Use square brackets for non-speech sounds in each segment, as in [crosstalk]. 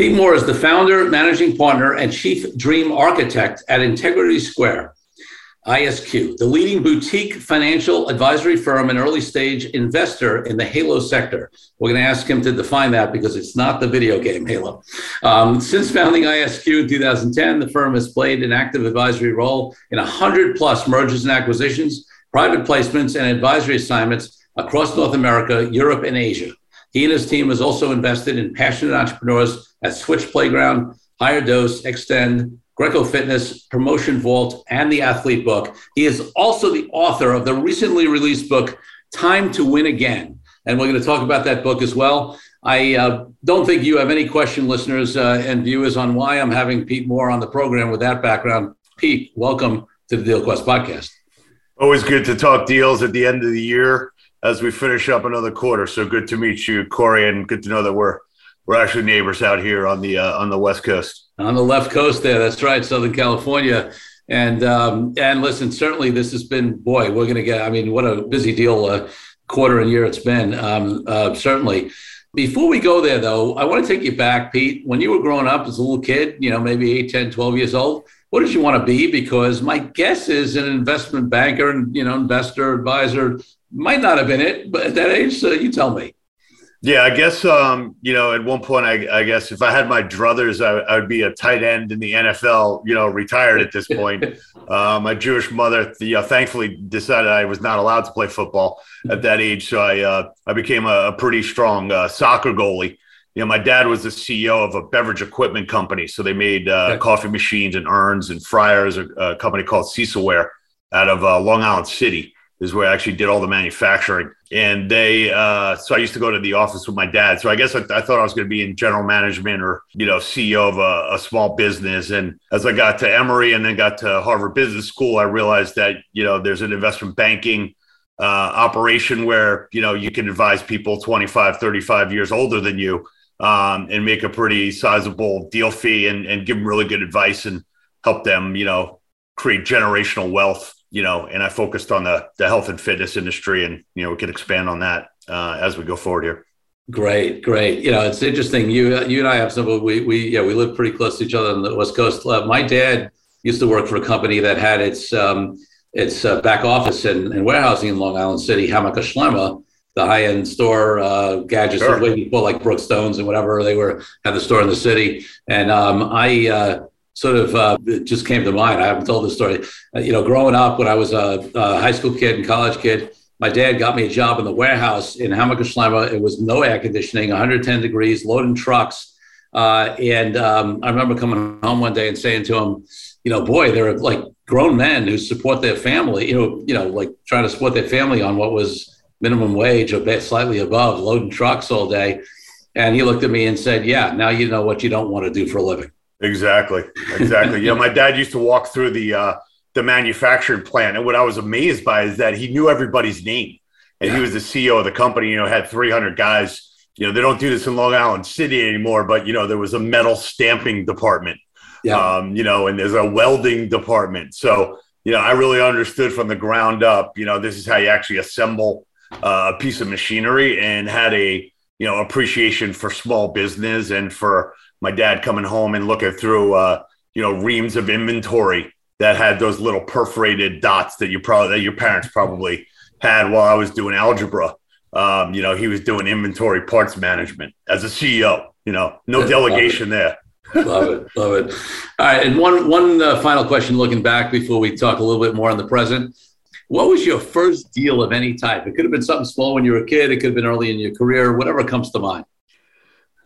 Pete Moore is the founder, managing partner, and chief dream architect at Integrity Square, ISQ, the leading boutique financial advisory firm and early stage investor in the Halo sector. We're going to ask him to define that because it's not the video game Halo. Um, since founding ISQ in 2010, the firm has played an active advisory role in 100 plus mergers and acquisitions, private placements, and advisory assignments across North America, Europe, and Asia. He and his team has also invested in passionate entrepreneurs at Switch Playground, Higher Dose, Extend, Greco Fitness, Promotion Vault, and the Athlete Book. He is also the author of the recently released book, Time to Win Again. And we're going to talk about that book as well. I uh, don't think you have any question, listeners uh, and viewers, on why I'm having Pete Moore on the program with that background. Pete, welcome to the Deal Quest podcast. Always good to talk deals at the end of the year as we finish up another quarter. So good to meet you, Corey, and good to know that we're we're actually neighbors out here on the uh, on the west coast. On the left coast, there. That's right, Southern California. And um, and listen, certainly this has been boy, we're going to get. I mean, what a busy deal uh, quarter and year it's been. Um, uh, certainly. Before we go there, though, I want to take you back, Pete. When you were growing up as a little kid, you know, maybe 8, 10, 12 years old, what did you want to be? Because my guess is an investment banker and, you know, investor, advisor might not have been it, but at that age, you tell me. Yeah, I guess um, you know at one point, I, I guess if I had my druthers, I, I, would be a tight end in the NFL. You know, retired at this point. [laughs] uh, my Jewish mother, you know, thankfully decided I was not allowed to play football at that age, so I uh, I became a, a pretty strong uh, soccer goalie. You know, my dad was the CEO of a beverage equipment company, so they made uh, coffee machines and urns and fryers. A, a company called Cecilware out of uh, Long Island City is where I actually did all the manufacturing. And they, uh, so I used to go to the office with my dad. So I guess I, I thought I was going to be in general management or, you know, CEO of a, a, small business. And as I got to Emory and then got to Harvard Business School, I realized that, you know, there's an investment banking uh, operation where, you know, you can advise people 25, 35 years older than you um, and make a pretty sizable deal fee and, and give them really good advice and help them, you know, create generational wealth you know, and I focused on the the health and fitness industry, and you know, we can expand on that uh, as we go forward here. Great, great. You know, it's interesting. You you and I have some. We we yeah, we live pretty close to each other on the West Coast. Uh, my dad used to work for a company that had its um, its uh, back office and, and, warehousing in Long Island City, Hammacher Schlemmer, the high end store uh, gadgets sure. way before like Brookstones and whatever they were had the store in the city. And um, I uh, sort of uh, just came to mind. I haven't told this story. Uh, you know, growing up when I was a, a, high school kid and college kid, my dad got me a job in the warehouse in Hammacher It was no air conditioning, 110 degrees, loading trucks. Uh, and um, I remember coming home one day and saying to him, you know, boy, there are like grown men who support their family, you know, you know, like trying to support their family on what was minimum wage or slightly above, loading trucks all day. And he looked at me and said, yeah, now you know what you don't want to do for a living. Exactly. Exactly. you know, my dad used to walk through the uh, the manufacturing plant, and what I was amazed by is that he knew everybody's name, and yeah. he was the CEO of the company. You know, had 300 guys. You know, they don't do this in Long Island City anymore, but you know, there was a metal stamping department. Yeah. Um, you know, and there's a welding department. So, you know, I really understood from the ground up. You know, this is how you actually assemble uh, a piece of machinery, and had a you know appreciation for small business and for my dad coming home and looking through, uh, you know, reams of inventory that had those little perforated dots that you probably that your parents probably had while I was doing algebra. Um, you know, he was doing inventory parts management as a CEO. You know, no delegation there. love it, love it. All right, and one one uh, final question, looking back before we talk a little bit more on the present. What was your first deal of any type? It could have been something small when you were a kid. It could have been early in your career. Whatever comes to mind.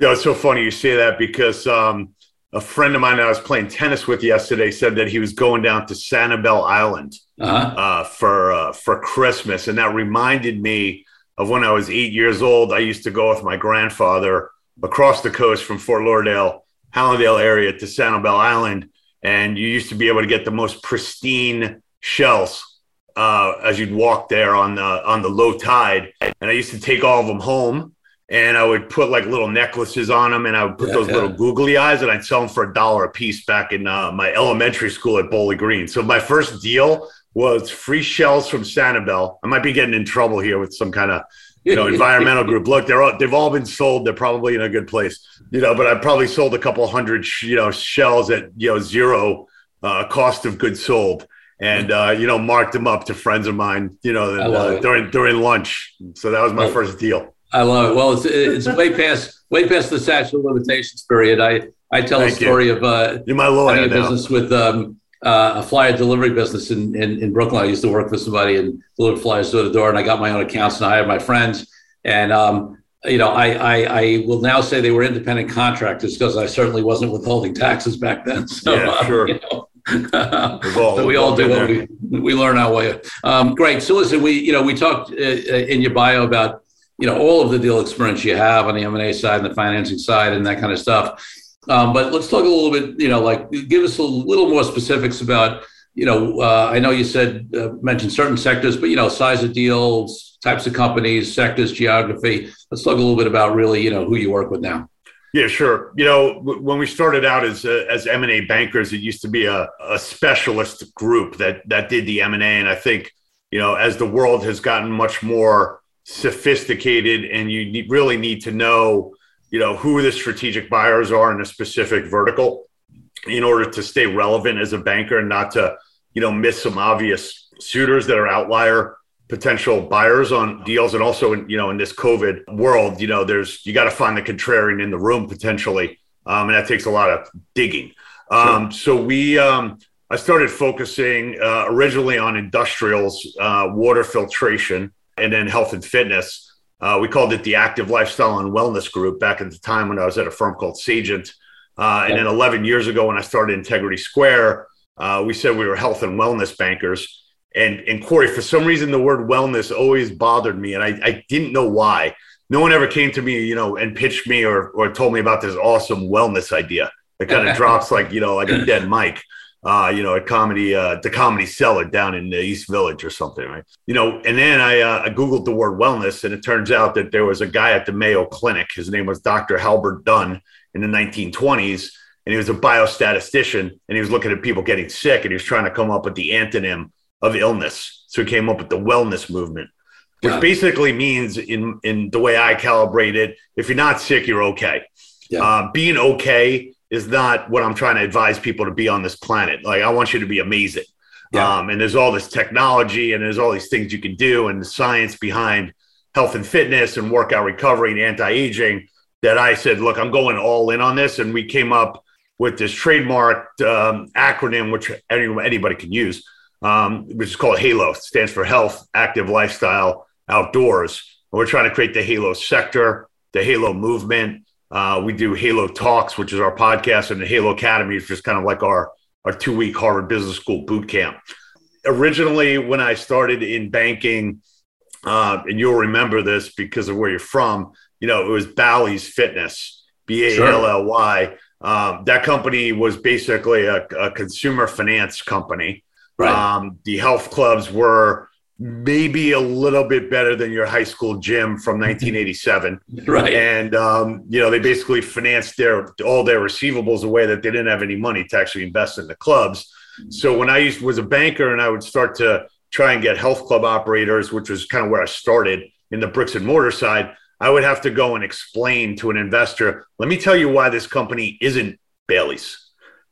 Yeah, it's so funny you say that because um, a friend of mine that I was playing tennis with yesterday said that he was going down to Sanibel Island uh-huh. uh, for uh, for Christmas, and that reminded me of when I was eight years old. I used to go with my grandfather across the coast from Fort Lauderdale, Hallandale area to Sanibel Island, and you used to be able to get the most pristine shells uh, as you'd walk there on the on the low tide. And I used to take all of them home, and I would put like little necklaces on them, and I would put yeah, those yeah. little googly eyes, and I'd sell them for a dollar a piece back in uh, my elementary school at Bowling Green. So my first deal was free shells from Sanibel. I might be getting in trouble here with some kind of you know [laughs] environmental group. Look, they're all, they've all been sold. They're probably in a good place, you know. But I probably sold a couple hundred you know shells at you know zero uh, cost of goods sold, and uh, you know marked them up to friends of mine, you know, uh, during during lunch. So that was my first deal. I love it. Well, it's it's way past way past the statute of limitations period. I I tell Thank a story you. of uh, you're my lawyer a business with um, uh, a flyer delivery business in, in, in Brooklyn. I used to work for somebody and deliver flyers door to door, and I got my own accounts and I hired my friends. And um, you know, I, I, I will now say they were independent contractors because I certainly wasn't withholding taxes back then. [laughs] So, yeah, uh, sure. You know, so [laughs] we all do what we, we learn our way. Um, great. So listen, we you know we talked uh, uh, in your bio about you know all of the deal experience you have on the M and A side and the financing side and that kind of stuff. Um, but let's talk a little bit, you know, like give us a little more specifics about, you know, uh, I know you said, uh, mentioned certain sectors, but, you know, size of deals, types of companies, sectors, geography. Let's talk a little bit about really, you know, who you work with now. Yeah, sure. You know, w- when we started out as uh, as M and A bankers, it used to be a, a specialist group that that did the M and A, and I think you know, as the world has gotten much more sophisticated, and you really need to know you know who the strategic buyers are in a specific vertical in order to stay relevant as a banker and not to you know miss some obvious suitors that are outlier potential buyers on deals. And also in you know in this covid world you know there's you got to find the contrarian in the room potentially. Um, and that takes a lot of digging. Um, so we um, i started focusing uh, originally on industrials uh, water filtration and then health and fitness. Uh, we called it the Active Lifestyle and Wellness Group back at the time when I was at a firm called Sagent. Uh, and then 11 years ago, when I started Integrity Square, uh, we said we were health and wellness bankers. And, and Corey, for some reason, the word wellness always bothered me. And I, I didn't know why. No one ever came to me, you know, and pitched me or, or told me about this awesome wellness idea. It kind of [laughs] drops like, you know, like a dead mic uh, you know, a comedy, uh, the comedy cellar down in the East Village or something, right? You know, and then I, uh, I Googled the word wellness and it turns out that there was a guy at the Mayo Clinic. His name was Dr. Halbert Dunn in the 1920s. And he was a biostatistician and he was looking at people getting sick and he was trying to come up with the antonym of illness. So he came up with the wellness movement, which yeah. basically means in, in the way I calibrate it, if you're not sick, you're okay. Yeah. Uh, being okay is not what I'm trying to advise people to be on this planet. Like I want you to be amazing. Yeah. Um, and there's all this technology and there's all these things you can do and the science behind health and fitness and workout recovery and anti-aging that I said, look, I'm going all in on this. And we came up with this trademarked um, acronym, which anybody can use, um, which is called HALO. It stands for Health, Active Lifestyle, Outdoors. And we're trying to create the HALO sector, the HALO movement, uh, we do Halo Talks, which is our podcast, and the Halo Academy is just kind of like our our two week Harvard Business School boot camp. Originally, when I started in banking, uh, and you'll remember this because of where you're from, you know, it was Bally's Fitness, B A L L Y. Um, that company was basically a, a consumer finance company. Right. Um, the health clubs were maybe a little bit better than your high school gym from [laughs] 1987 right. And um, you know they basically financed their all their receivables away that they didn't have any money to actually invest in the clubs. So when i used was a banker and i would start to try and get health club operators which was kind of where i started in the bricks and mortar side i would have to go and explain to an investor let me tell you why this company isn't Bally's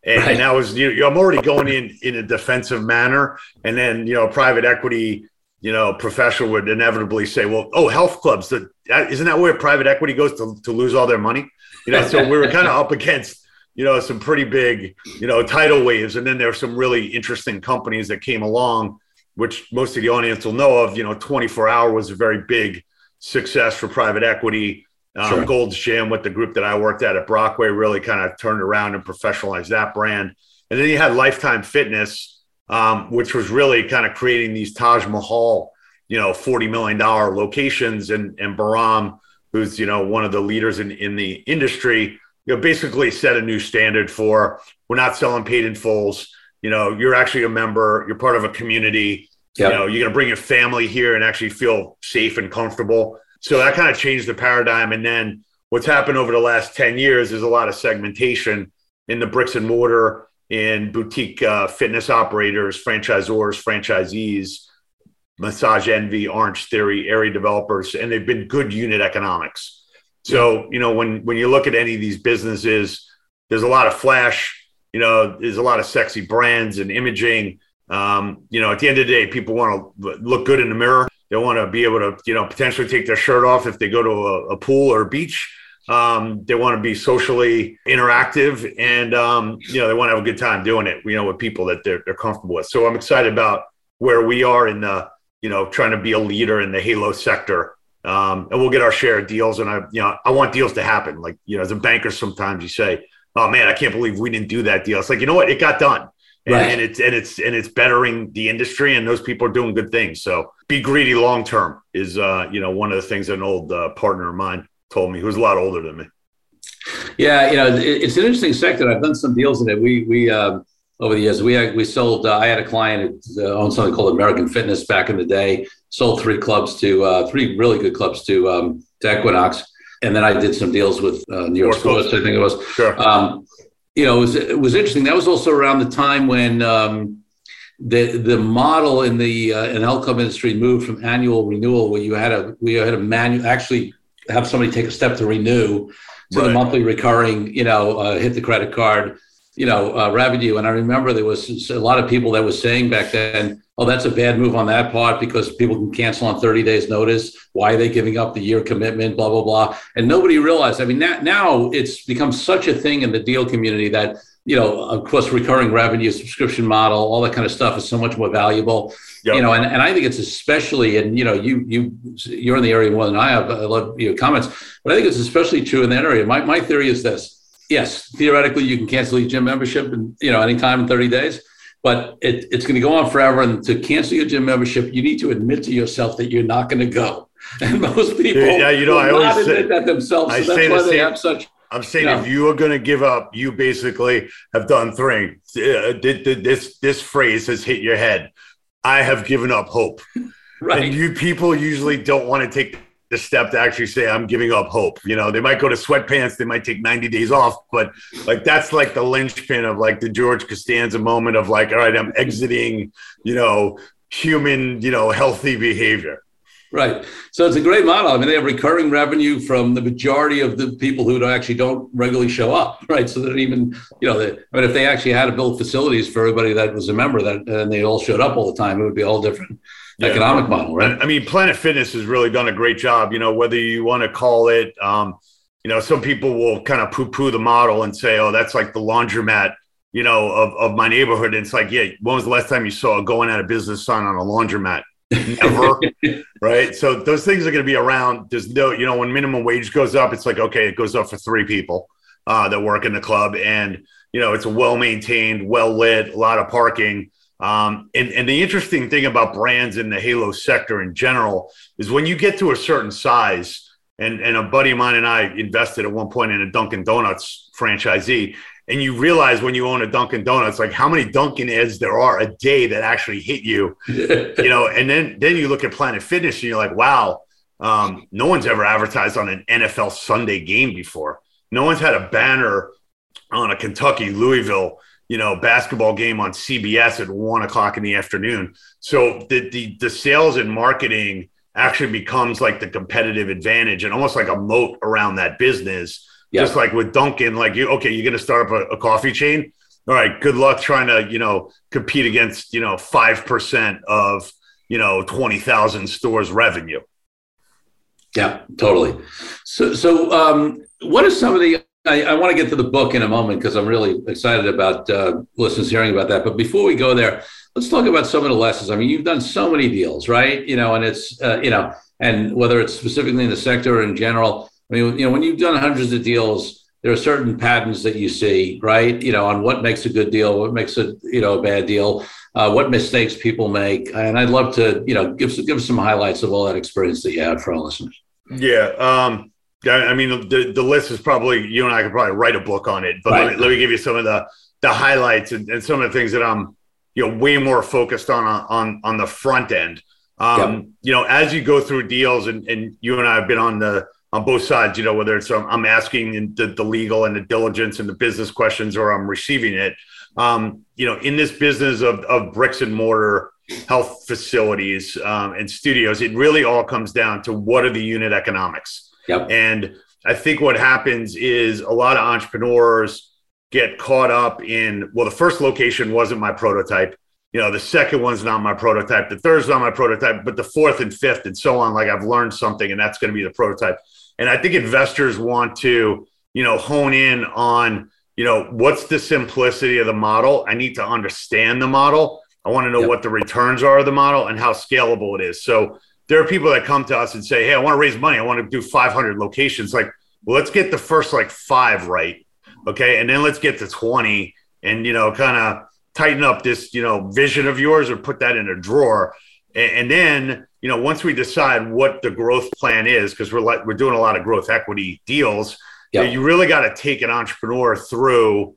and, right. and that was you know, I'm already going in in a defensive manner, and then you know private equity you know, professional would inevitably say, well, oh, health clubs, that, isn't that where private equity goes to, to lose all their money? You know, so we were kind of up against you know, some pretty big, you know, tidal waves. And then there were some really interesting companies that came along, which most of the audience will know of. You know, 24 Hour was a very big success for private equity. Um, sure. Gold's Gym with the group that I worked at at Brockway really kind of turned around and professionalized that brand. And then you had Lifetime Fitness, um, which was really kind of creating these Taj Mahal, you know, $40 million locations. And, and Bahram, who's, you know, one of the leaders in, in the industry, you know, basically set a new standard for we're not selling paid in fulls. You know, you're actually a member, you're part of a community. Yep. You know, you're going to bring your family here and actually feel safe and comfortable. So that kind of changed the paradigm. And then what's happened over the last 10 years is a lot of segmentation in the bricks and mortar in boutique uh, fitness operators, franchisors, franchisees, Massage Envy, Orange Theory, area developers, and they've been good unit economics. So, you know, when when you look at any of these businesses, there's a lot of flash, you know, there's a lot of sexy brands and imaging. Um, you know, at the end of the day, people want to look good in the mirror. They want to be able to, you know, potentially take their shirt off if they go to a, a pool or a beach. Um, they want to be socially interactive and, um, you know, they want to have a good time doing it, you know, with people that they're, they're comfortable with. So I'm excited about where we are in the, you know, trying to be a leader in the Halo sector um, and we'll get our share of deals. And I, you know, I want deals to happen. Like, you know, as a banker, sometimes you say, "Oh man, I can't believe we didn't do that deal." It's like, you know what? It got done, and, right. and it's and it's and it's bettering the industry, and those people are doing good things. So, be greedy long term is, uh, you know, one of the things an old uh, partner of mine told me, who's a lot older than me. Yeah, you know, it's an interesting sector. I've done some deals in it. We we um, over the years. We we sold. Uh, I had a client that uh, owned something called American Fitness back in the day. Sold three clubs to uh, three really good clubs to um, to Equinox, and then I did some deals with uh, New York Sports. I think it was. Sure. Um, you know, it was it was interesting. That was also around the time when. Um, the the model in the uh, in health club industry moved from annual renewal, where you had a we had a manual actually have somebody take a step to renew to right. the monthly recurring, you know, uh, hit the credit card you know, uh, revenue. And I remember there was a lot of people that was saying back then, oh, that's a bad move on that part because people can cancel on 30 days notice. Why are they giving up the year commitment, blah, blah, blah. And nobody realized, I mean, now, now it's become such a thing in the deal community that, you know, of course, recurring revenue, subscription model, all that kind of stuff is so much more valuable. Yep. You know, and, and I think it's especially, and you know, you you you're in the area more than I have. I love your comments, but I think it's especially true in that area. My my theory is this: yes, theoretically you can cancel your gym membership and you know anytime in 30 days, but it, it's going to go on forever. And to cancel your gym membership, you need to admit to yourself that you're not going to go. [laughs] And most people, yeah, you know, I always admit say, that themselves. So I that's why they have such. I'm saying if you are going to give up, you basically have done three. Uh, this this phrase has hit your head. I have given up hope. [laughs] Right. And you people usually don't want to take the step to actually say I'm giving up hope. You know, they might go to sweatpants, they might take 90 days off, but like that's like the linchpin of like the George Costanza moment of like, all right, I'm exiting, you know, human, you know, healthy behavior. Right. So it's a great model. I mean, they have recurring revenue from the majority of the people who actually don't regularly show up. [laughs] Right. So that even, you know, they, I mean, if they actually had to build facilities for everybody that was a member that and they all showed up all the time, it would be all different yeah. economic model, right? I mean, Planet Fitness has really done a great job. You know, whether you want to call it, um, you know, some people will kind of poo-poo the model and say, "Oh, that's like the laundromat." You know, of, of my neighborhood. And it's like, yeah, when was the last time you saw a going out of business sign on a laundromat? Never. [laughs] right. So those things are going to be around. There's no, you know, when minimum wage goes up, it's like, okay, it goes up for three people uh, that work in the club. And, you know, it's a well maintained, well lit, a lot of parking. Um, and, and the interesting thing about brands in the Halo sector in general is when you get to a certain size, and, and a buddy of mine and I invested at one point in a Dunkin' Donuts franchisee. And you realize when you own a Dunkin' Donuts, like how many Dunkin' ads there are a day that actually hit you, [laughs] you know. And then then you look at Planet Fitness and you're like, wow, um, no one's ever advertised on an NFL Sunday game before. No one's had a banner on a Kentucky Louisville you know, basketball game on CBS at one o'clock in the afternoon. So the, the, the sales and marketing actually becomes like the competitive advantage and almost like a moat around that business. Yeah. Just like with Dunkin', like you, okay, you're going to start up a, a coffee chain. All right, good luck trying to, you know, compete against, you know, 5% of, you know, 20,000 stores revenue. Yeah, totally. So, so um, what are some of the I, I want to get to the book in a moment because I'm really excited about uh, listeners hearing about that. But before we go there, let's talk about some of the lessons. I mean, you've done so many deals, right? You know, and it's uh, you know, and whether it's specifically in the sector or in general. I mean, you know, when you've done hundreds of deals, there are certain patterns that you see, right? You know, on what makes a good deal, what makes a you know a bad deal, uh, what mistakes people make, and I'd love to you know give give some highlights of all that experience that you had for our listeners. Yeah. Um, I mean, the, the list is probably you and I could probably write a book on it, but right. let, me, let, me, give you some of the the highlights and, and, some of the things that I'm you know way more focused on on on the front end. Um, yep. You know, as you go through deals, and, and you and I have been on the on both sides. You know, whether it's um, I'm asking the, the legal and the diligence and the business questions, or I'm receiving it. Um, you know, in this business of of bricks and mortar health facilities um, and studios, it really all comes down to what are the unit economics Yep. And I think what happens is a lot of entrepreneurs get caught up in, well, the first location wasn't my prototype. You know, the second one's not my prototype. The third's not my prototype, but the fourth and fifth and so on, like I've learned something and that's going to be the prototype. And I think investors want to, you know, hone in on, you know, what's the simplicity of the model? I need to understand the model. I want to know yep. what the returns are of the model and how scalable it is. So there are people that come to us and say, Hey, I want to raise money. I want to do 500 locations. Like, well, let's get the first like five right. Okay. And then let's get to 20 and, you know, kind of tighten up this, you know, vision of yours or put that in a drawer. And, and then, you know, once we decide what the growth plan is, because we're like, we're doing a lot of growth equity deals, you really got to take an entrepreneur through,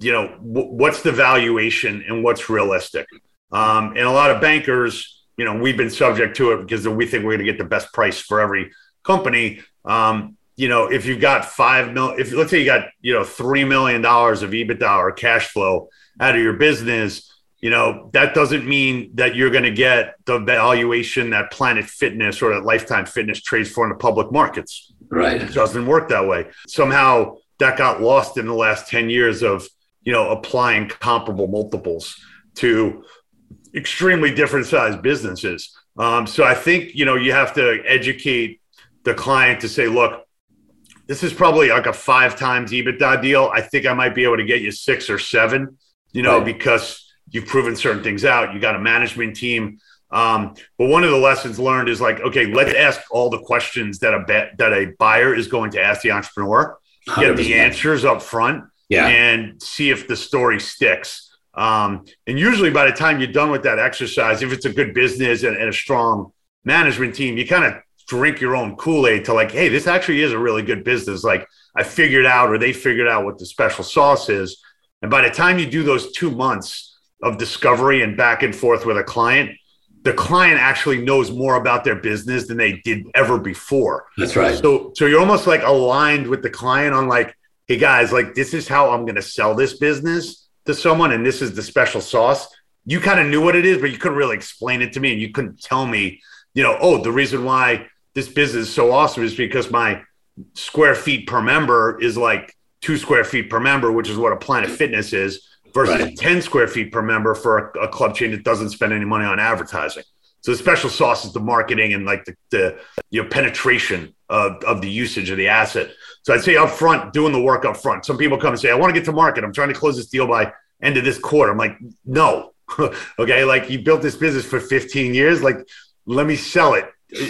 you know, w- what's the valuation and what's realistic. Um, and a lot of bankers, you know, we've been subject to it because we think we're going to get the best price for every company. Um, you know, if you've got five mil, if let's say you got, you know, $3 million of EBITDA or cash flow out of your business, you know, that doesn't mean that you're going to get the valuation that Planet Fitness or that Lifetime Fitness trades for in the public markets. Right. It doesn't work that way. Somehow that got lost in the last 10 years of, you know, applying comparable multiples to extremely different sized businesses. Um, so I think you know you have to educate the client to say, look, this is probably like a five times EBITDA deal. I think I might be able to get you six or seven, you know, right. because you've proven certain things out. You got a management team. Um, but one of the lessons learned is like, okay, let's ask all the questions that a bet that a buyer is going to ask the entrepreneur, get 100%. the answers up front, yeah. and see if the story sticks. Um, and usually by the time you're done with that exercise, if it's a good business and, and a strong management team, you kind of drink your own Kool-Aid to like, hey, this actually is a really good business. Like I figured out, or they figured out what the special sauce is. And by the time you do those two months of discovery and back and forth with a client, the client actually knows more about their business than they did ever before. That's right. So, so you're almost like aligned with the client on like, hey guys, like this is how I'm going to sell this business to someone and this is the special sauce, you kind of knew what it is, but you couldn't really explain it to me. And you couldn't tell me, you know, oh, the reason why this business is so awesome is because my square feet per member is like two square feet per member, which is what a Planet Fitness is, versus right. 10 square feet per member for a, a, club chain that doesn't spend any money on advertising. So the special sauce is the marketing and like the, the you know penetration of, of the usage of the asset. So I'd say up front, doing the work up front. Some people come and say, I want to get to market. I'm trying to close this deal by end of this quarter. I'm like, no. [laughs] okay. Like you built this business for 15 years. Like, let me sell it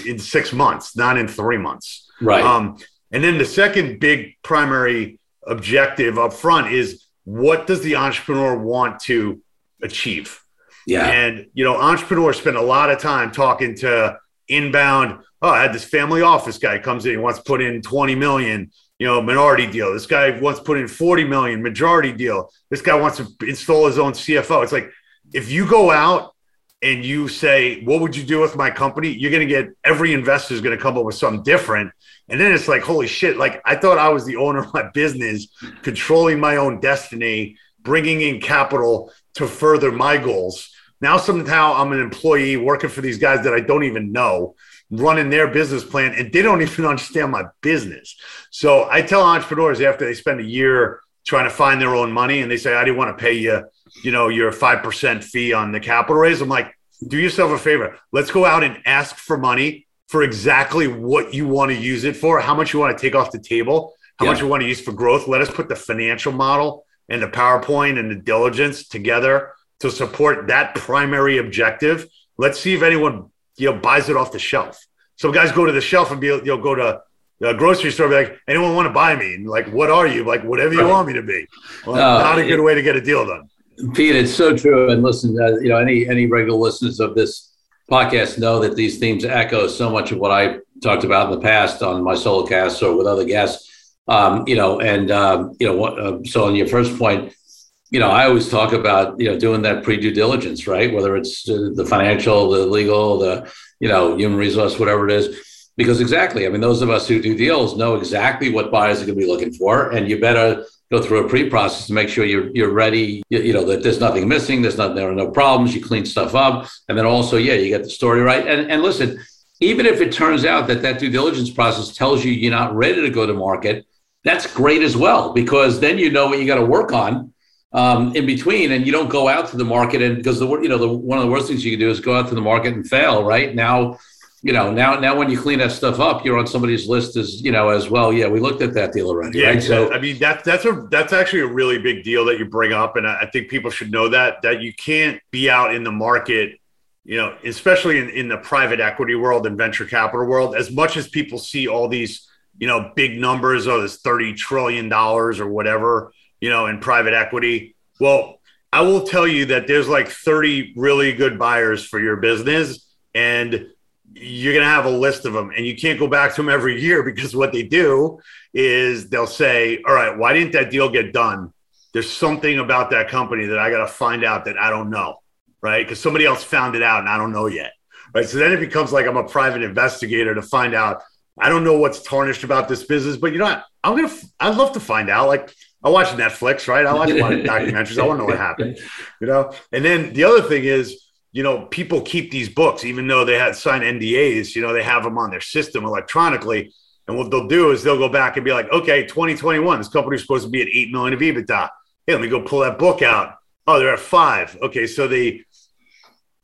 in six months, not in three months. Right. Um, and then the second big primary objective up front is what does the entrepreneur want to achieve? Yeah. And, you know, entrepreneurs spend a lot of time talking to inbound. Oh, I had this family office guy comes in, he wants to put in 20 million, you know, minority deal. This guy wants to put in 40 million, majority deal. This guy wants to install his own CFO. It's like if you go out and you say, What would you do with my company? You're going to get every investor is going to come up with something different. And then it's like, Holy shit. Like I thought I was the owner of my business, controlling my own destiny, bringing in capital to further my goals. Now somehow I'm an employee working for these guys that I don't even know, running their business plan, and they don't [laughs] even understand my business. So I tell entrepreneurs after they spend a year trying to find their own money and they say, I didn't want to pay you, you know, your 5% fee on the capital raise. I'm like, do yourself a favor. Let's go out and ask for money for exactly what you want to use it for, how much you want to take off the table. how yeah. much you want to use for growth. Let us put the financial model and the PowerPoint and the diligence together to support that primary objective. Let's see if anyone you know buys it off the shelf. So guys go to the shelf and be you know go to a grocery store, be like, anyone want to buy me? And like, what are you? Like, whatever you want me to be. Well, no, not a good it, way to get a deal done. Pete, it's so true. And listen, uh, you know, any any regular listeners of this podcast know that these themes echo so much of what I talked about in the past on my solo cast or with other guests. Um, you know, and um, you know, uh, so on your first point, you know, I always talk about you know doing that pre due diligence, right? Whether it's the financial, the legal, the you know, human resource, whatever it is, because exactly, I mean, those of us who do deals know exactly what buyers are going to be looking for, and you better go through a pre-process to make sure you're you're ready. You, you, know that there's nothing missing, there's not there are no problems. You clean stuff up, and then also, yeah, you get the story right. And and listen, even if it turns out that that due diligence process tells you you're not ready to go to market, that's great as well because then you know what you got to work on um, in between, and you don't go out to the market and because the you know the one of the worst things you can do is go out to the market and fail. Right now you know, now now when you clean that stuff up, you're on somebody's list as you know as well. Yeah, we looked at that deal already. Yeah, right? so I mean that's that's a that's actually a really big deal that you bring up, and I, I think people should know that that you can't be out in the market, you know, especially in, in the private equity world and venture capital world. As much as people see all these, you know, big numbers, oh, this thirty trillion dollars or whatever, you know, in private equity. Well, I will tell you that there's like thirty really good buyers for your business, and you're going to have a list of them and you can't go back to them every year [laughs] because what they do is they'll say, all right, why didn't that deal get done? There's something about that company that I got to find out that I don't know, right? Because somebody else found it out and I don't know yet, right? So then it becomes like I'm a private investigator to find out. I don't know what's tarnished about this business, but you know what? I'm gonna. I'd love to find out. Like I watch Netflix, right? I watch a lot of [laughs] documentaries. I want to know what happened, you know. And then the other thing is you know, people keep these books, even though they had signed NDAs, you know, they have them on their system electronically. And what they'll do is they'll go back and be like, okay, 2021, this company's supposed to be at 8 million of EBITDA. Hey, let me go pull that book out. Oh, they're at five. Okay. So they,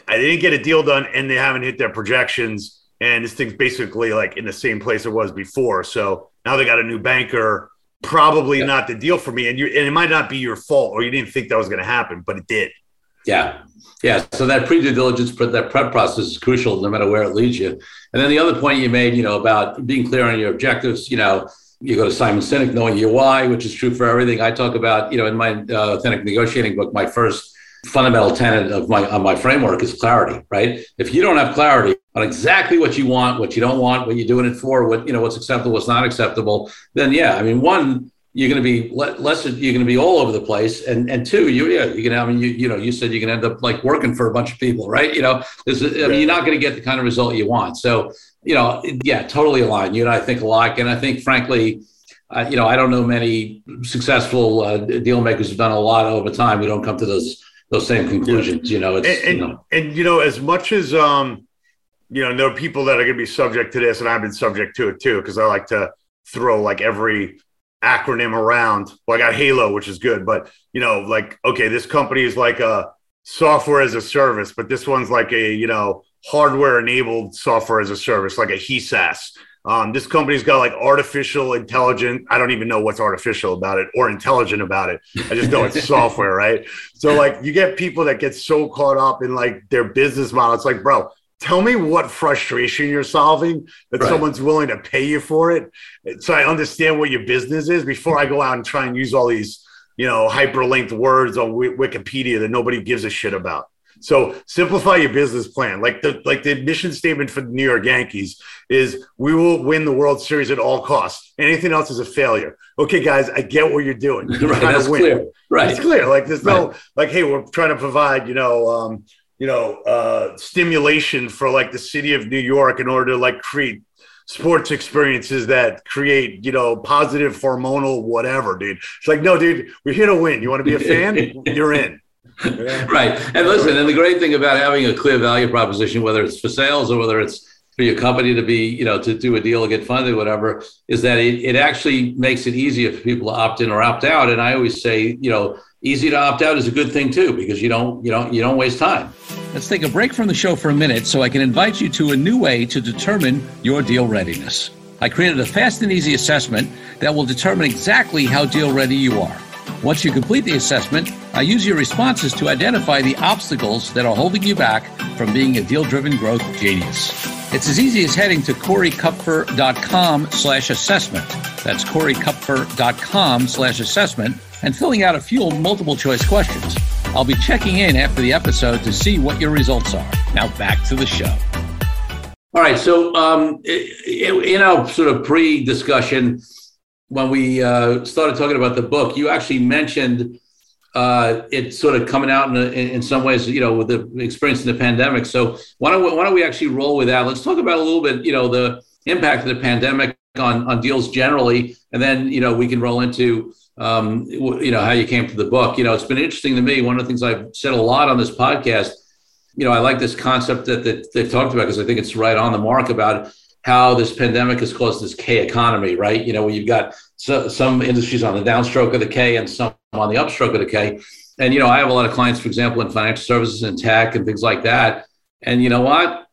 I didn't get a deal done and they haven't hit their projections. And this thing's basically like in the same place it was before. So now they got a new banker. Probably yeah. not the deal for me. And you, and it might not be your fault or you didn't think that was going to happen, but it did. Yeah. Yeah. So that pre due diligence, that prep process is crucial no matter where it leads you. And then the other point you made, you know, about being clear on your objectives, you know, you go to Simon Sinek, knowing your why, which is true for everything. I talk about, you know, in my uh, authentic negotiating book, my first fundamental tenet of my of my framework is clarity, right? If you don't have clarity on exactly what you want, what you don't want, what you're doing it for, what you know, what's acceptable, what's not acceptable, then yeah, I mean, one, you're going to be less you're going to be all over the place and and two you yeah you can I mean you you know you said you can end up like working for a bunch of people right? You know there's I mean you're not going to get the kind of result you want so you know yeah totally aligned you and I think alike and I think frankly uh, you know I don't know many successful uh, deal makers who've done a lot over time we don't come to those those same conclusions you know it's and, and, you know. and you know as much as um you know there are people that are going to be subject to this and I've been subject to it too because I like to throw like every acronym around. Well, I got Halo, which is good, but you know, like okay, this company is like a software as a service, but this one's like a you know hardware enabled software as a service, like a HESAS. Um, this company's got like artificial intelligent. I don't even know what's artificial about it or intelligent about it. I just know it's [laughs] software, right? So like you get people that get so caught up in like their business model. It's like, bro, tell me what frustration you're solving that right. someone's willing to pay you for it so i understand what your business is before i go out and try and use all these you know hyperlinked words on w- wikipedia that nobody gives a shit about. So simplify your business plan. Like the like the mission statement for the new york yankees is we will win the world series at all costs. Anything else is a failure. Okay guys i get what you're doing. [laughs] You're right, that's win. clear. Right. It's clear. Like there's right. no like hey we're trying to provide you know um, you know uh, stimulation for like the city of New York in order to like create sports experiences that create you know positive hormonal whatever, dude. It's like no, dude, we're here to win. You want to be a fan? [laughs] You're in. Yeah. [laughs] Right. And listen, and the great thing about having a clear value proposition, whether it's for sales or whether it's for your company to be, you know, to do a deal, or get funded, whatever, is that it, it actually makes it easier for people to opt in or opt out. And I always say, you know, easy to opt out is a good thing too because you don't you don't you don't waste time. Let's take a break from the show for a minute so I can invite you to a new way to determine your deal readiness. I created a fast and easy assessment that will determine exactly how deal ready you are. Once you complete the assessment, I use your responses to identify the obstacles that are holding you back from being a deal-driven growth genius. It's as easy as heading to coreykupfer.com slash assessment. That's coreykupfer.com slash assessment and filling out a few multiple choice questions. I'll be checking in after the episode to see what your results are. Now back to the show. All right. So, um, in our sort of pre discussion, when we uh, started talking about the book, you actually mentioned uh, it's sort of coming out in, in, some ways, you know, with the experience in the pandemic. So why don't we, why don't we actually roll with that? Let's talk about a little bit, you know, the impact of the pandemic on on deals generally, and then you know we can roll into um, you know how you came to the book. You know, it's been interesting to me. One of the things I've said a lot on this podcast. You know, I like this concept that, that they've talked about because I think it's right on the mark about how this pandemic has caused this K economy, right? You know, where you've got so, some industries on the downstroke of the K and some on the upstroke of the K. And, you know, I have a lot of clients, for example, in financial services and tech and things like that. And you know what?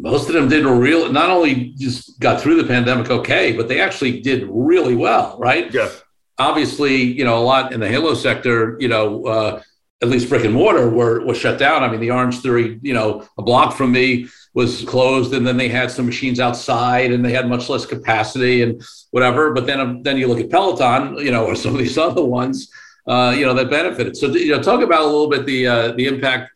most of them did real not only just got through the pandemic okay but they actually did really well right yeah obviously you know a lot in the halo sector you know uh, at least brick and mortar were was shut down. I mean the orange theory you know a block from me was closed and then they had some machines outside and they had much less capacity and whatever. But then um, then you look at peloton you know or some of these [laughs] other ones uh, you know that benefited. So you know talk about a little bit the uh, the impact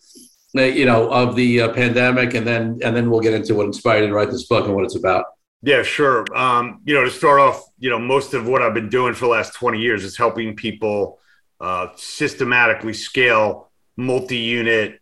you know, of the uh, pandemic, and then and then we'll get into what inspired you to write this book and what it's about. Yeah, sure. Um, you know, to start off, you know, most of what I've been doing for the last 20 years is helping people uh, systematically scale multi-unit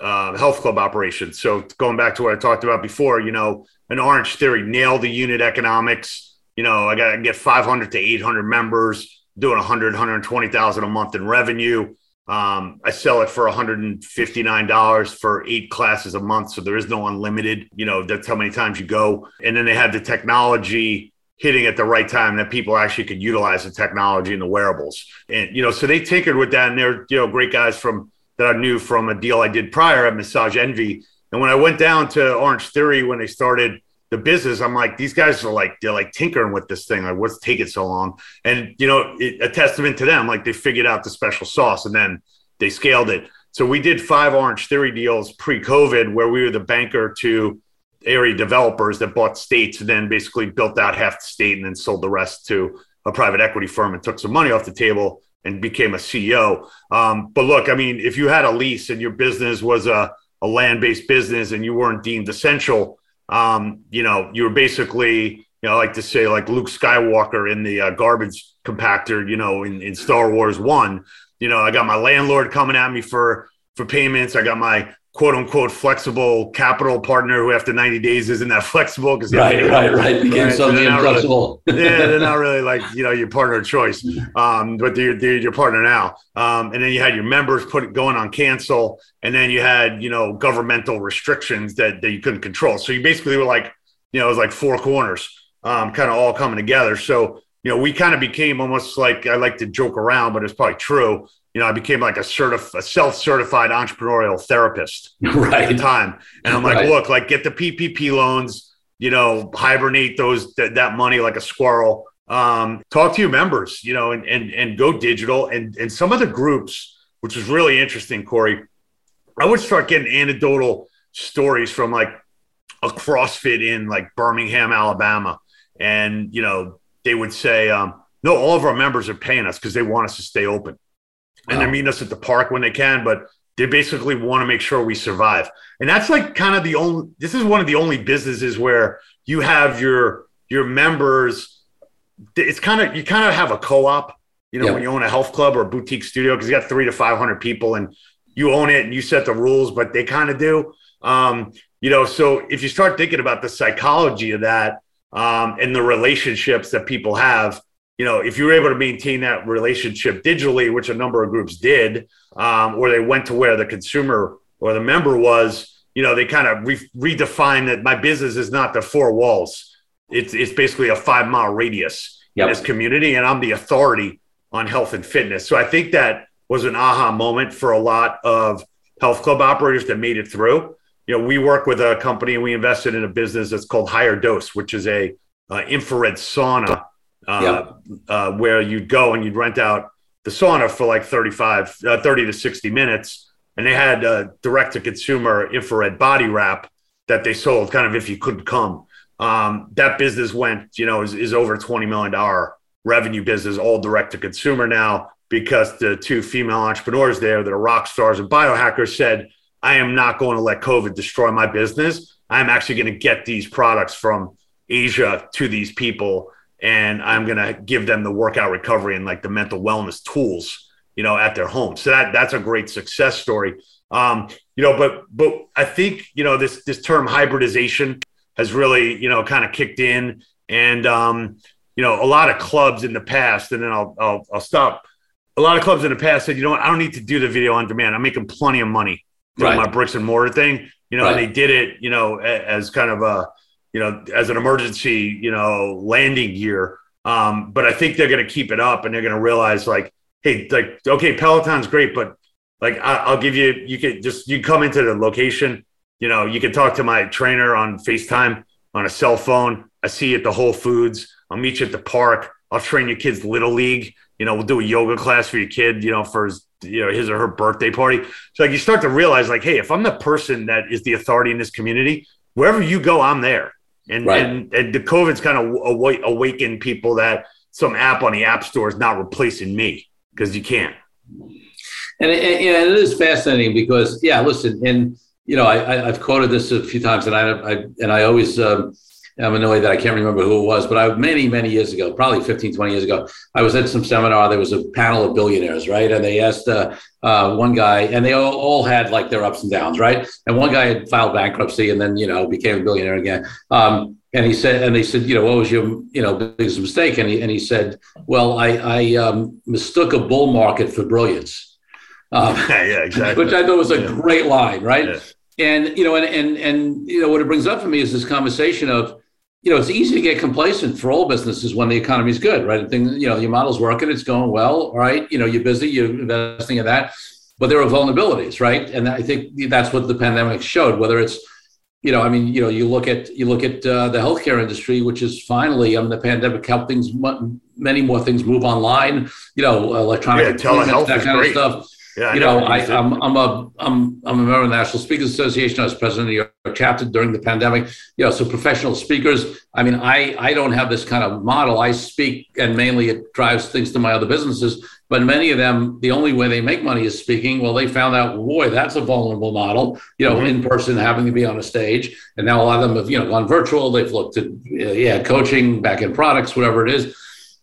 uh, health club operations. So going back to what I talked about before, you know, an Orange Theory nail the unit economics. You know, I got to get 500 to 800 members, doing 100, 120,000 a month in revenue. Um, I sell it for $159 for eight classes a month. So there is no unlimited, you know, that's how many times you go. And then they had the technology hitting at the right time that people actually could utilize the technology and the wearables. And, you know, so they tinkered with that. And they're, you know, great guys from that I knew from a deal I did prior at Massage Envy. And when I went down to Orange Theory when they started the business, I'm like, these guys are like, they're like tinkering with this thing. Like, what's taking so long? And, you know, it, a testament to them, like they figured out the special sauce and then they scaled it. So we did five Orange Theory deals pre COVID where we were the banker to area developers that bought states and then basically built out half the state and then sold the rest to a private equity firm and took some money off the table and became a CEO. Um, but look, I mean, if you had a lease and your business was a, a land based business and you weren't deemed essential, um, you know, you were basically, you know, I like to say like Luke Skywalker in the uh, garbage compactor, you know, in, in Star Wars One. You know, I got my landlord coming at me for for payments. I got my quote unquote flexible capital partner who after 90 days isn't that [laughs] flexible because right, right, right, became right? something so Really, [laughs] yeah, they're not really [laughs] like you know your partner of choice, um, but they're, they're your partner now. Um, and then you had your members put it going on cancel, and then you had you know governmental restrictions that that you couldn't control. So you basically were like you know it was like four corners, um, kind of all coming together. So you know we kind of became almost like I like to joke around, but it's probably true you know, I became like a certif- a self-certified entrepreneurial therapist [laughs] right. at the time. And I'm like, right. look, like get the PPP loans, you know, hibernate those th- that money like a squirrel. Um, talk to your members, you know, and and and go digital. And and some of the groups, which was really interesting, Corey, I would start getting anecdotal stories from like a CrossFit in like Birmingham, Alabama, and you know, they would say, um, no, all of our members are paying us because they want us to stay open and they meet us at the park when they can, but they basically want to make sure we survive. And that's like kind of the only this is one of the only businesses where you have your your members it's kind of you kind of have a co-op, you know, when you own a health club or a boutique studio because you got 3 to 500 people and you own it and you set the rules, but they kind of do. Um, you know, so if you start thinking about the psychology of that um, and the relationships that people have, you know, if you were able to maintain that relationship digitally, which a number of groups did, um, or they went to where the consumer or the member was, you know, they kind of re- redefined that my business is not the four walls. It's, it's basically a five mile radius yep. in this community, and I'm the authority on health and fitness. So I think that was an aha moment for a lot of health club operators that made it through. You know, we work with a company and we invested in a business that's called Higher Dose, which is a uh, infrared sauna uh, uh, where you'd go and you'd rent out the sauna for like 35, uh, 30 to 60 minutes. And they had a direct to consumer infrared body wrap that they sold kind of if you couldn't come. Um, that business went, you know, is, is over $20 million revenue business, all direct to consumer now, because the two female entrepreneurs there that are rock stars and biohackers said, I am not going to let COVID destroy my business. I'm actually going to get these products from Asia to these people and I'm going to give them the workout recovery and like the mental wellness tools, you know, at their home. So that that's a great success story. Um, you know, but but I think you know this this term hybridization has really you know kind of kicked in, and um, you know a lot of clubs in the past, and then I'll I'll, I'll stop. A lot of clubs in the past said, you know what, I don't need to do the video on demand. I'm making plenty of money doing right. my bricks and mortar thing. You know, right. and they did it, you know, as kind of a you know, as an emergency, you know, landing gear. Um, but I think they're going to keep it up and they're going to realize like, hey, like, okay, Peloton's great, but like, I, will give you, you can just, you come into the location, you know, you can talk to my trainer on FaceTime on a cell phone. I see you at the Whole Foods. I'll meet you at the park. I'll train your kids little league. You know, we'll do a yoga class for your kid, you know, for his, you know, his or her birthday party. So like you start to realize like, hey, if I'm the person that is the authority in this community, wherever you go, I'm there. And, right. and, and the COVID's kind of awakened people that some app on the app store is not replacing me because you can't. And it, and it is fascinating because, yeah, listen, and you know, I, have quoted this a few times, and I, I and I always um, I'm annoyed that I can't remember who it was, but I many, many years ago, probably 15, 20 years ago, I was at some seminar. There was a panel of billionaires, right? And they asked uh, uh, one guy, and they all, all, had like their ups and downs, right? And one guy had filed bankruptcy and then, you know, became a billionaire again. Um, and he said, and they said, you know, what was your, you know, biggest mistake? And he, and he said, well, I, I um, mistook a bull market for brilliance. [laughs] Um, yeah, exactly. Which I thought was a yeah. great line, right? Yeah. And you know, and and and you know, what it brings up for me is this conversation of, you know, it's easy to get complacent for all businesses when the economy is good, right? And things, you know, your model's working, it's going well, right? You know, you're busy, you're investing in that, but there are vulnerabilities, right? And I think that's what the pandemic showed. Whether it's, you know, I mean, you know, you look at you look at uh, the healthcare industry, which is finally, I mean, the pandemic helped things, many more things move online. You know, electronic yeah, telehealth that kind great. of stuff yeah, you know, I, am I'm, I'm a I'm I'm a member of the National Speakers Association. I was president of your chapter during the pandemic. You know, so professional speakers. I mean, I I don't have this kind of model. I speak, and mainly it drives things to my other businesses. But many of them, the only way they make money is speaking. Well, they found out, boy, that's a vulnerable model. You know, mm-hmm. in person, having to be on a stage, and now a lot of them have you know gone virtual. They've looked at yeah, coaching, back end products, whatever it is.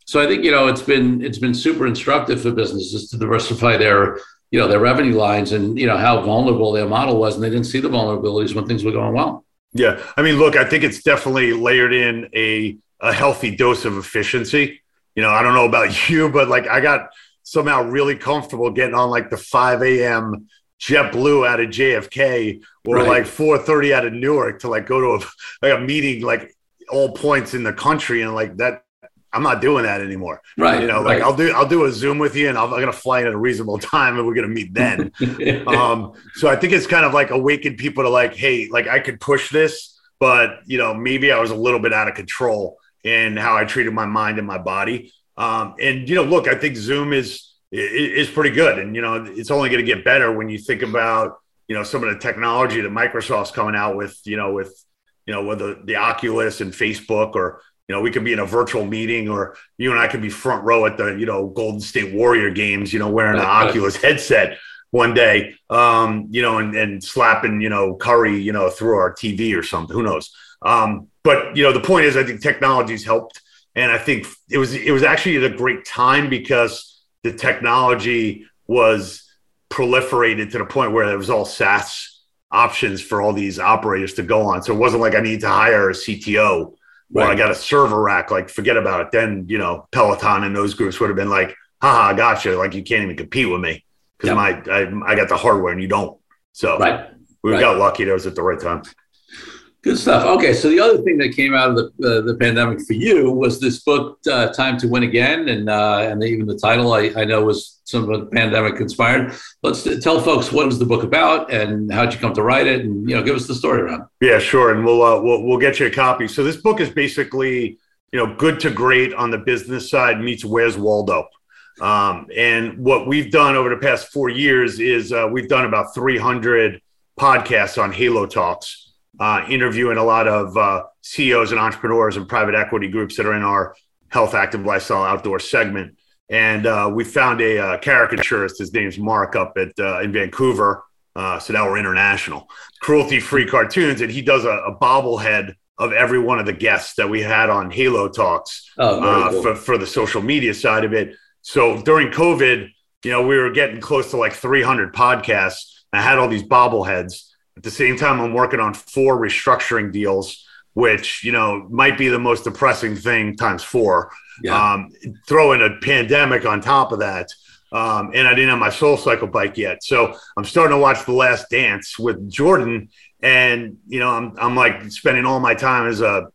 So I think you know it's been it's been super instructive for businesses to diversify their you know their revenue lines and you know how vulnerable their model was, and they didn't see the vulnerabilities when things were going well. Yeah, I mean, look, I think it's definitely layered in a a healthy dose of efficiency. You know, I don't know about [laughs] you, but like I got somehow really comfortable getting on like the 5 a.m. JetBlue out of JFK or right. like 4:30 out of Newark to like go to a [laughs] like a meeting like all points in the country and like that I'm not doing that anymore. Right. You know, like right. I'll do I'll do a Zoom with you and i am gonna fly in at a reasonable [laughs] time and we're gonna meet then. [laughs] um, so I think it's kind of like awaken people to like, hey, like I could push this, but you know, maybe I was a little bit out of control in how I treated my mind and my body. Um, and you know, look, I think Zoom is is pretty good, and you know, it's only going to get better when you think about you know some of the technology that Microsoft's coming out with, you know, with you know, with the, the Oculus and Facebook or you know, we could be in a virtual meeting, or you and I could be front row at the, you know, Golden State Warrior games, you know, wearing an [laughs] Oculus headset one day, um, you know, and, and slapping, you know, Curry, you know, through our TV or something. Who knows? Um, but you know, the point is, I think technology's helped, and I think it was it was actually at a great time because the technology was proliferated to the point where it was all SaaS options for all these operators to go on. So it wasn't like I need to hire a CTO well, right. I got a server rack, like forget about it. Then, you know, Peloton and those groups would have been like, haha, gotcha. Like you can't even compete with me because yep. my I, I, got the hardware and you don't. So right. we right. got lucky that was at the right time. Good stuff. Okay, so the other thing that came out of the uh, the pandemic for you was this book, uh, "Time to Win Again," and uh, and even the title I, I know was some of the pandemic inspired. Let's tell folks what is the book about and how'd you come to write it, and you know, give us the story around. Yeah, sure, and we'll uh, we'll we'll get you a copy. So this book is basically you know, good to great on the business side meets Where's Waldo. Um, and what we've done over the past four years is uh, we've done about 300 podcasts on Halo Talks, uh, interviewing a lot of uh, CEOs and entrepreneurs and private equity groups that are in our health, active lifestyle, outdoor segment. And uh, we found a uh, caricaturist. His name's Mark up at uh, in Vancouver. so now we're international. Cruelty-free cartoons, and he does a, a bobblehead of every one of the guests that we had on Halo Talks oh, cool. for, for the social media side of it. So during COVID, you know, we were getting close to like 300 podcasts. I had all these bobbleheads. At the same time, I'm working on four restructuring deals, which, you know, might be the most depressing thing times four. Yeah. Um, throw in a pandemic on top of that. Um, and I didn't have my soul cycle bike yet. So I'm starting to watch The Last Dance with Jordan. And, you know, I'm, I'm like spending all my time as a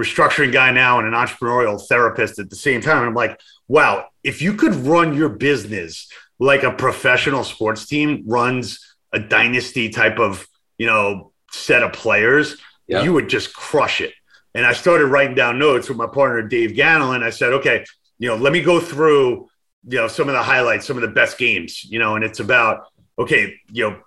restructuring guy now and an entrepreneurial therapist at the same time. And I'm like, wow, if you could run your business like a professional sports team runs a dynasty type of, you know, set of players, yeah. you would just crush it. And I started writing down notes with my partner, Dave Ganelin. I said, okay, you know, let me go through, you know, some of the highlights, some of the best games, you know, and it's about, okay, you know,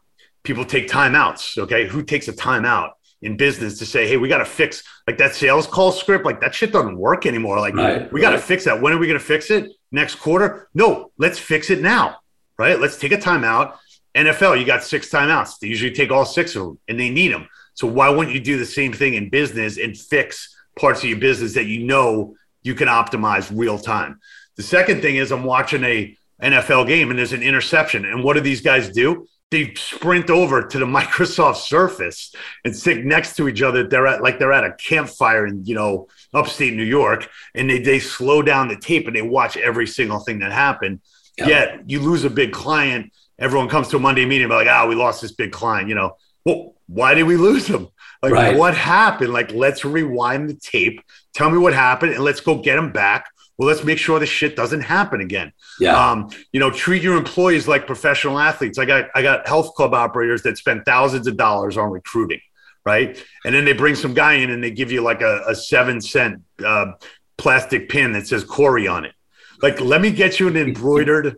people take timeouts. Okay. Who takes a timeout? in business to say, hey, we got to fix like that sales call script. Like that shit doesn't work anymore. Like right, we got to right. fix that. When are we going to fix it? Next quarter? No, let's fix it now. Right? Let's take a timeout. NFL, you got six timeouts. They usually take all six of them and they need them. So why wouldn't you do the same thing in business and fix parts of your business that you know you can optimize real time? The second thing is I'm watching a NFL game and there's an interception. And what do these guys do? they sprint over to the [laughs] Microsoft Surface and sit next to each other. They're at like they're at a campfire in you know upstate New York, and they they slow down the tape and they watch every single thing that happened. Yet you lose a big client, everyone comes to a Monday meeting like, ah, oh, we lost this big client. You know, well, why did we lose him? Like, right. what happened? Like, let's rewind the tape. Tell me what happened, and let's go get him back well, let's make sure this shit doesn't happen again. Yeah. Um, you know, treat your employees like professional athletes. I got I got health club operators that spend thousands of dollars on recruiting, right? And then they bring some guy in and they give you like a, a seven cent uh, plastic pin that says Corey on it. Like, let me get you an embroidered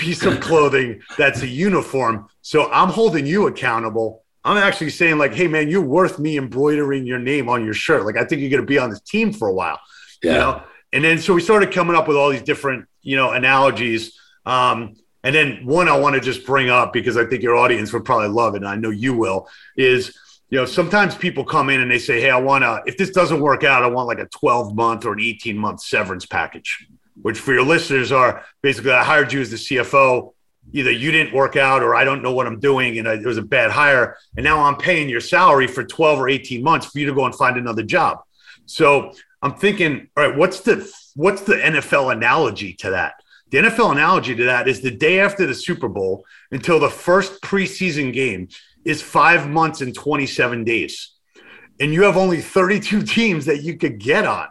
piece of clothing that's a uniform. So I'm holding you accountable. I'm actually saying, like, hey man, you're worth me embroidering your name on your shirt. Like, I think you're gonna be on this team for a while. Yeah. You know? And then so we started coming up with all these different, you know, analogies. Um, and then one I want to just bring up because I think your audience would probably love it, and I know you will, is you know, sometimes people come in and they say, Hey, I want to, if this doesn't work out, I want like a 12 month or an 18 month severance package, which for your listeners are basically, I hired you as the CFO. Either you didn't work out or I don't know what I'm doing and I, it was a bad hire. And now I'm paying your salary for 12 or 18 months for you to go and find another job. So I'm thinking, all right, what's the what's the NFL analogy to that? The NFL analogy to that is the day after the Super Bowl until the first preseason game is five months and 27 days. And you have only 32 teams that you could get on.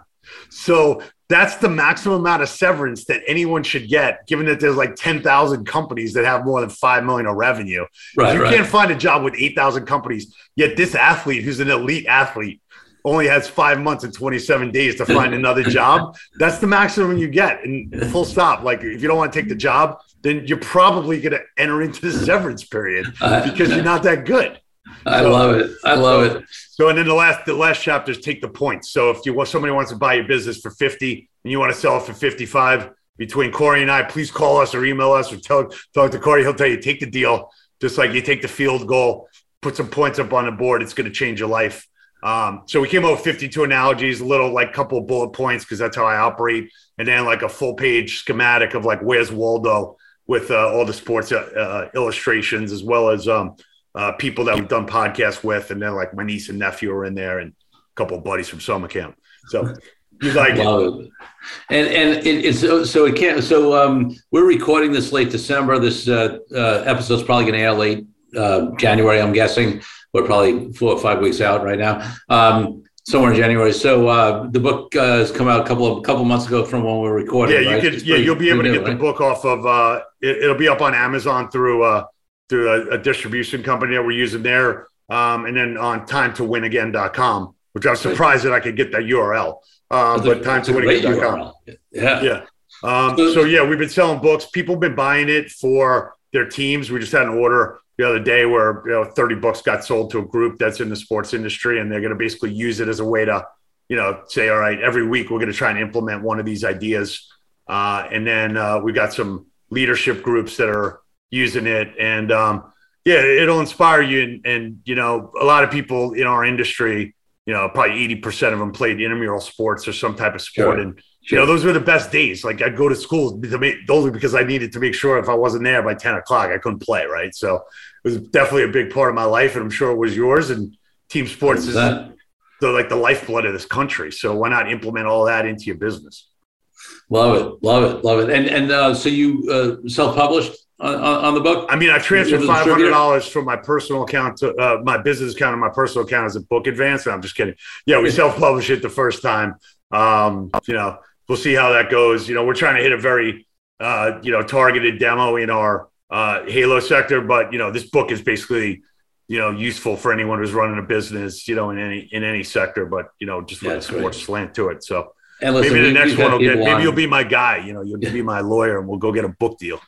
So that's the maximum amount of severance that anyone should get, given that there's like 10,000 companies that have more than 5 million of revenue. Right, you right. can't find a job with 8,000 companies, yet this athlete who's an elite athlete only has five months and 27 days to find another [laughs] job, that's the maximum you get. And full stop. Like if you don't want to take the job, then you're probably going to enter into the severance period uh, because you're not that good. I so, love it. I love so, it. So, and then the last, the last chapter is take the points. So if you want, somebody wants to buy your business for 50 and you want to sell it for 55 between Corey and I, please call us or email us or tell, talk to Corey. He'll tell you, take the deal. Just like you take the field goal, put some points up on the board. It's going to change your life. Um, so we came up with 52 analogies, a little like couple bullet points because that's how I operate, and then like a full page schematic of like where's Waldo with uh, all the sports uh, uh, illustrations as well as um, uh, people that we've done podcasts with, and then like my niece and nephew are in there, and a couple of buddies from summer camp. So [laughs] you like it. it. And and it, it's so, so it can't. So um, we're recording this late December. This uh, uh, episode's probably going to air late January, I'm guessing we're probably four or five weeks out right now. Um, somewhere in January. So uh, the book uh, has come out a couple of couple months ago from when we are recording. Yeah, you right? could. yeah, you'll be able to get right? the book off of. Uh, it, will be up on Amazon through uh, through a, a, distribution company that we're using there, um, and then on time to win again.com. which I'm surprised that I could get that URL. Um, but time to winning Yeah. Yeah. Um, so yeah, we've been selling books. People have been buying it for their teams. We just had an order the other day where you know 30 books got sold to a group that's in the sports industry, and they're going to basically use it as a way to, you know, say, all right, every week we're going to try and implement one of these ideas. Uh, and then uh, we got some leadership groups that are using it, and um, yeah, it'll inspire you. And, and you know, a lot of people in our industry, you know, probably 80% of them played intramural sports or some type of sport, sure. and you know, those were the best days. Like I'd go to school to make, only because I needed to make sure if I wasn't there by 10 o'clock, I couldn't play. Right. So it was definitely a big part of my life. And I'm sure it was yours. And team sports is the, like the lifeblood of this country. So why not implement all that into your business? Love it. Love it. Love it. And, and uh, so you uh, self-published on, on, the book? I mean, I transferred five hundred dollars from my personal account to uh, my business account and my personal account as a book advance. I'm just kidding. Yeah, we self-published it the first time. Um, you know, we'll see how that goes. You know, we're trying to hit a very, uh, you know, targeted demo in our uh, Halo sector, but you know, this book is basically, you know, useful for anyone who's running a business, you know, in any in any sector, but you know, just with a sports slant to it. So listen, maybe the next one will get. Maybe on. you'll be my guy. You know, you'll be my lawyer, and we'll go get a book deal.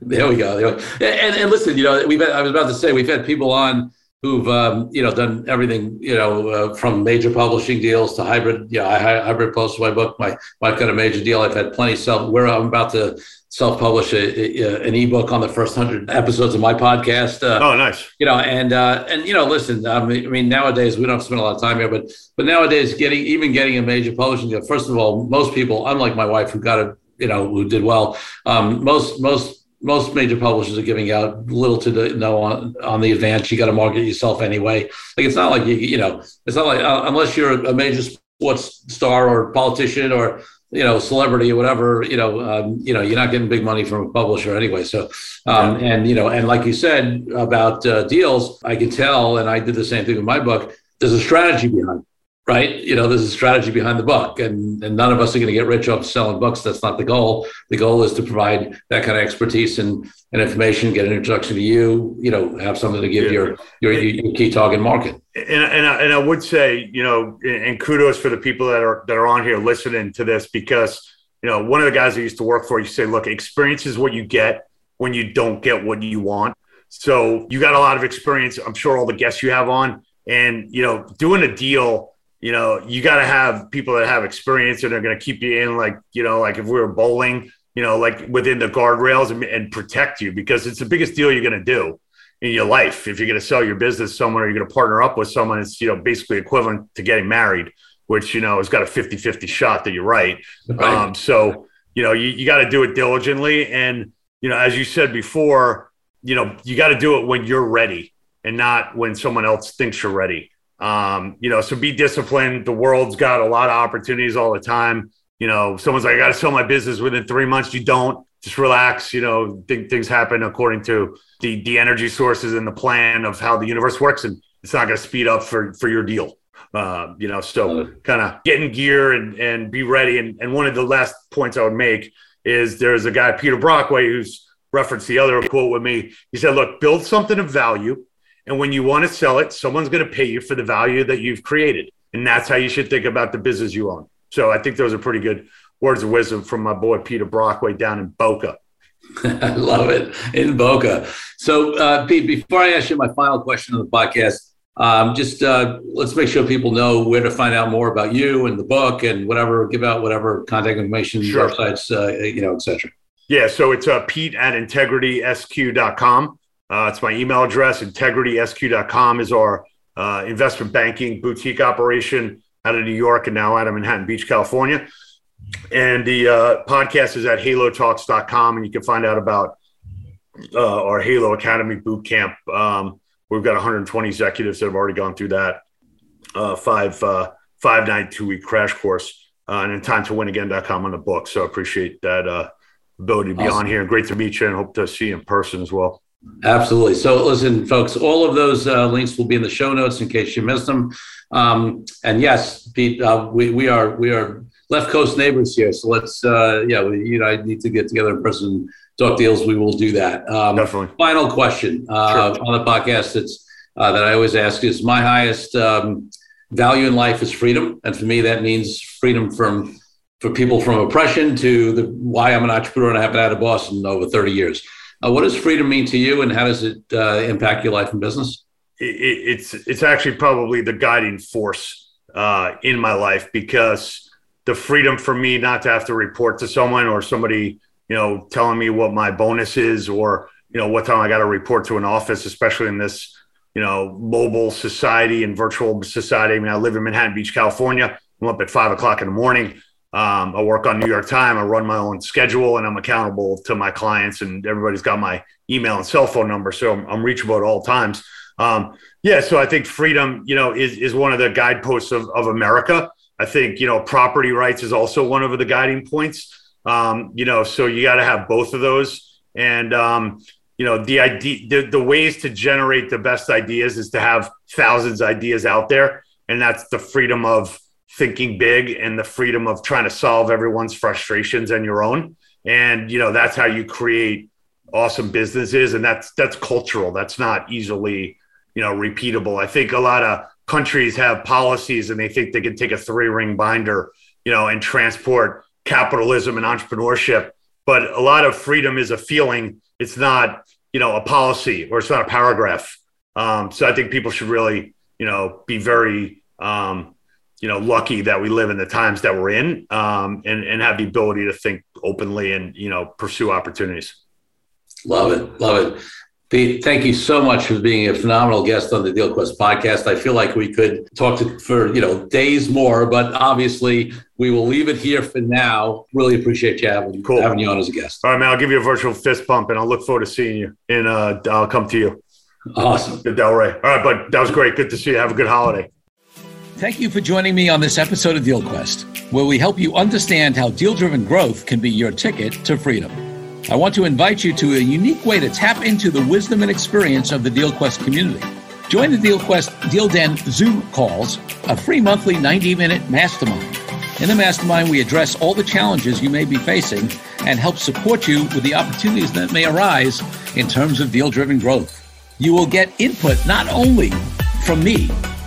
There we go. There we go. And, and listen, you know, we've had, I was about to say we've had people on who've um, you know done everything you know uh, from major publishing deals to hybrid yeah I hybrid post my book my my kind of major deal I've had plenty self where I'm about to self publish an ebook on the first hundred episodes of my podcast uh, oh nice you know and uh, and you know listen I mean, I mean nowadays we don't spend a lot of time here but but nowadays getting even getting a major publishing deal first of all most people unlike my wife who got it you know who did well um, most most most major publishers are giving out little to the, no on, on the advance. You got to market yourself anyway. Like it's not like you, you know, it's not like uh, unless you're a major sports star or politician or you know celebrity or whatever. You know, um, you know, you're not getting big money from a publisher anyway. So, um, yeah. and you know, and like you said about uh, deals, I can tell, and I did the same thing with my book. There's a strategy behind right? You know, there's a strategy behind the book, and, and none of us are going to get rich off selling books. That's not the goal. The goal is to provide that kind of expertise and, and information, get an introduction to you, you know, have something to give yeah. your, your, your key target market. And, and, I, and I would say, you know, and kudos for the people that are, that are on here listening to this, because, you know, one of the guys I used to work for, you say, look, experience is what you get when you don't get what you want. So you got a lot of experience. I'm sure all the guests you have on and, you know, doing a deal you know, you got to have people that have experience and they're going to keep you in, like, you know, like if we were bowling, you know, like within the guardrails and, and protect you because it's the biggest deal you're going to do in your life. If you're going to sell your business somewhere, you're going to partner up with someone, it's, you know, basically equivalent to getting married, which, you know, has got a 50 50 shot that you're right. right. Um, so, you know, you, you got to do it diligently. And, you know, as you said before, you know, you got to do it when you're ready and not when someone else thinks you're ready. Um, you know, so be disciplined. The world's got a lot of opportunities all the time. You know, someone's like, I got to sell my business within three months. You don't. Just relax. You know, th- things happen according to the the energy sources and the plan of how the universe works, and it's not going to speed up for for your deal. Uh, you know, so kind of get in gear and and be ready. And and one of the last points I would make is there's a guy Peter Brockway who's referenced the other quote with me. He said, "Look, build something of value." And when you want to sell it, someone's going to pay you for the value that you've created. And that's how you should think about the business you own. So I think those are pretty good words of wisdom from my boy Peter Brockway down in Boca. [laughs] I love it in Boca. So, uh, Pete, before I ask you my final question on the podcast, um, just uh, let's make sure people know where to find out more about you and the book and whatever. Give out whatever contact information, sure. websites, uh, you know, etc. Yeah, so it's uh, Pete at integritysq.com. Uh, it's my email address. IntegritySQ.com is our uh, investment banking boutique operation out of New York and now out of Manhattan Beach, California. And the uh, podcast is at halotalks.com, and you can find out about uh, our Halo Academy boot camp. Um, we've got 120 executives that have already gone through that uh, five uh, five night two week crash course, uh, and then time to win again.com on the book. So I appreciate that uh, ability to be awesome. on here. Great to meet you, and hope to see you in person as well. Absolutely. So, listen, folks, all of those uh, links will be in the show notes in case you missed them. Um, and yes, Pete, uh, we, we are we are left coast neighbors here. So let's uh, yeah, we, you know, I need to get together in person, talk deals. We will do that. Um, Definitely. Final question uh, sure. on the podcast. It's uh, that I always ask is my highest um, value in life is freedom. And for me, that means freedom from for people from oppression to the why I'm an entrepreneur and I haven't had a boss in over 30 years. Uh, what does freedom mean to you, and how does it uh, impact your life and business? It, it's it's actually probably the guiding force uh, in my life because the freedom for me not to have to report to someone or somebody, you know, telling me what my bonus is or you know what time I got to report to an office, especially in this you know mobile society and virtual society. I mean, I live in Manhattan Beach, California. I'm up at five o'clock in the morning. Um, I work on New York Time. I run my own schedule, and I'm accountable to my clients. And everybody's got my email and cell phone number, so I'm, I'm reachable at all times. Um, yeah, so I think freedom, you know, is is one of the guideposts of, of America. I think you know property rights is also one of the guiding points. Um, you know, so you got to have both of those, and um, you know the idea, the, the ways to generate the best ideas is to have thousands of ideas out there, and that's the freedom of thinking big and the freedom of trying to solve everyone's frustrations and your own. And you know that's how you create awesome businesses, and that's that's cultural. That's not easily you know repeatable. I think a lot of countries have policies and they think they can take a three ring binder, you know, and transport capitalism and entrepreneurship. But a lot of freedom is a feeling. It's not you know a policy or it's not a paragraph. Um, so I think people should really you know be very um, you know lucky that we live in the times that we're in um, and and have the ability to think openly and you know pursue opportunities love it love it Pete, thank you so much for being a phenomenal guest on the DealQuest podcast. I feel like we could talk to, for you know days more, but obviously we will leave it here for now. Really appreciate you having, cool. having you on as a guest. All right, man. I'll give you a virtual fist bump, and I'll look forward to seeing you. And uh, I'll come to you. Awesome, Delray. All right, but that was great. Good to see you. Have a good holiday. Thank you for joining me on this episode of DealQuest, where we help you understand how deal driven growth can be your ticket to freedom. I want to invite you to a unique way to tap into the wisdom and experience of the DealQuest community. Join the DealQuest Deal Den Zoom calls, a free monthly 90 minute mastermind. In the mastermind, we address all the challenges you may be facing and help support you with the opportunities that may arise in terms of deal driven growth. You will get input not only from me,